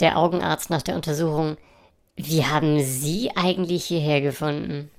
der Augenarzt nach der Untersuchung. Wie haben Sie eigentlich hierher gefunden?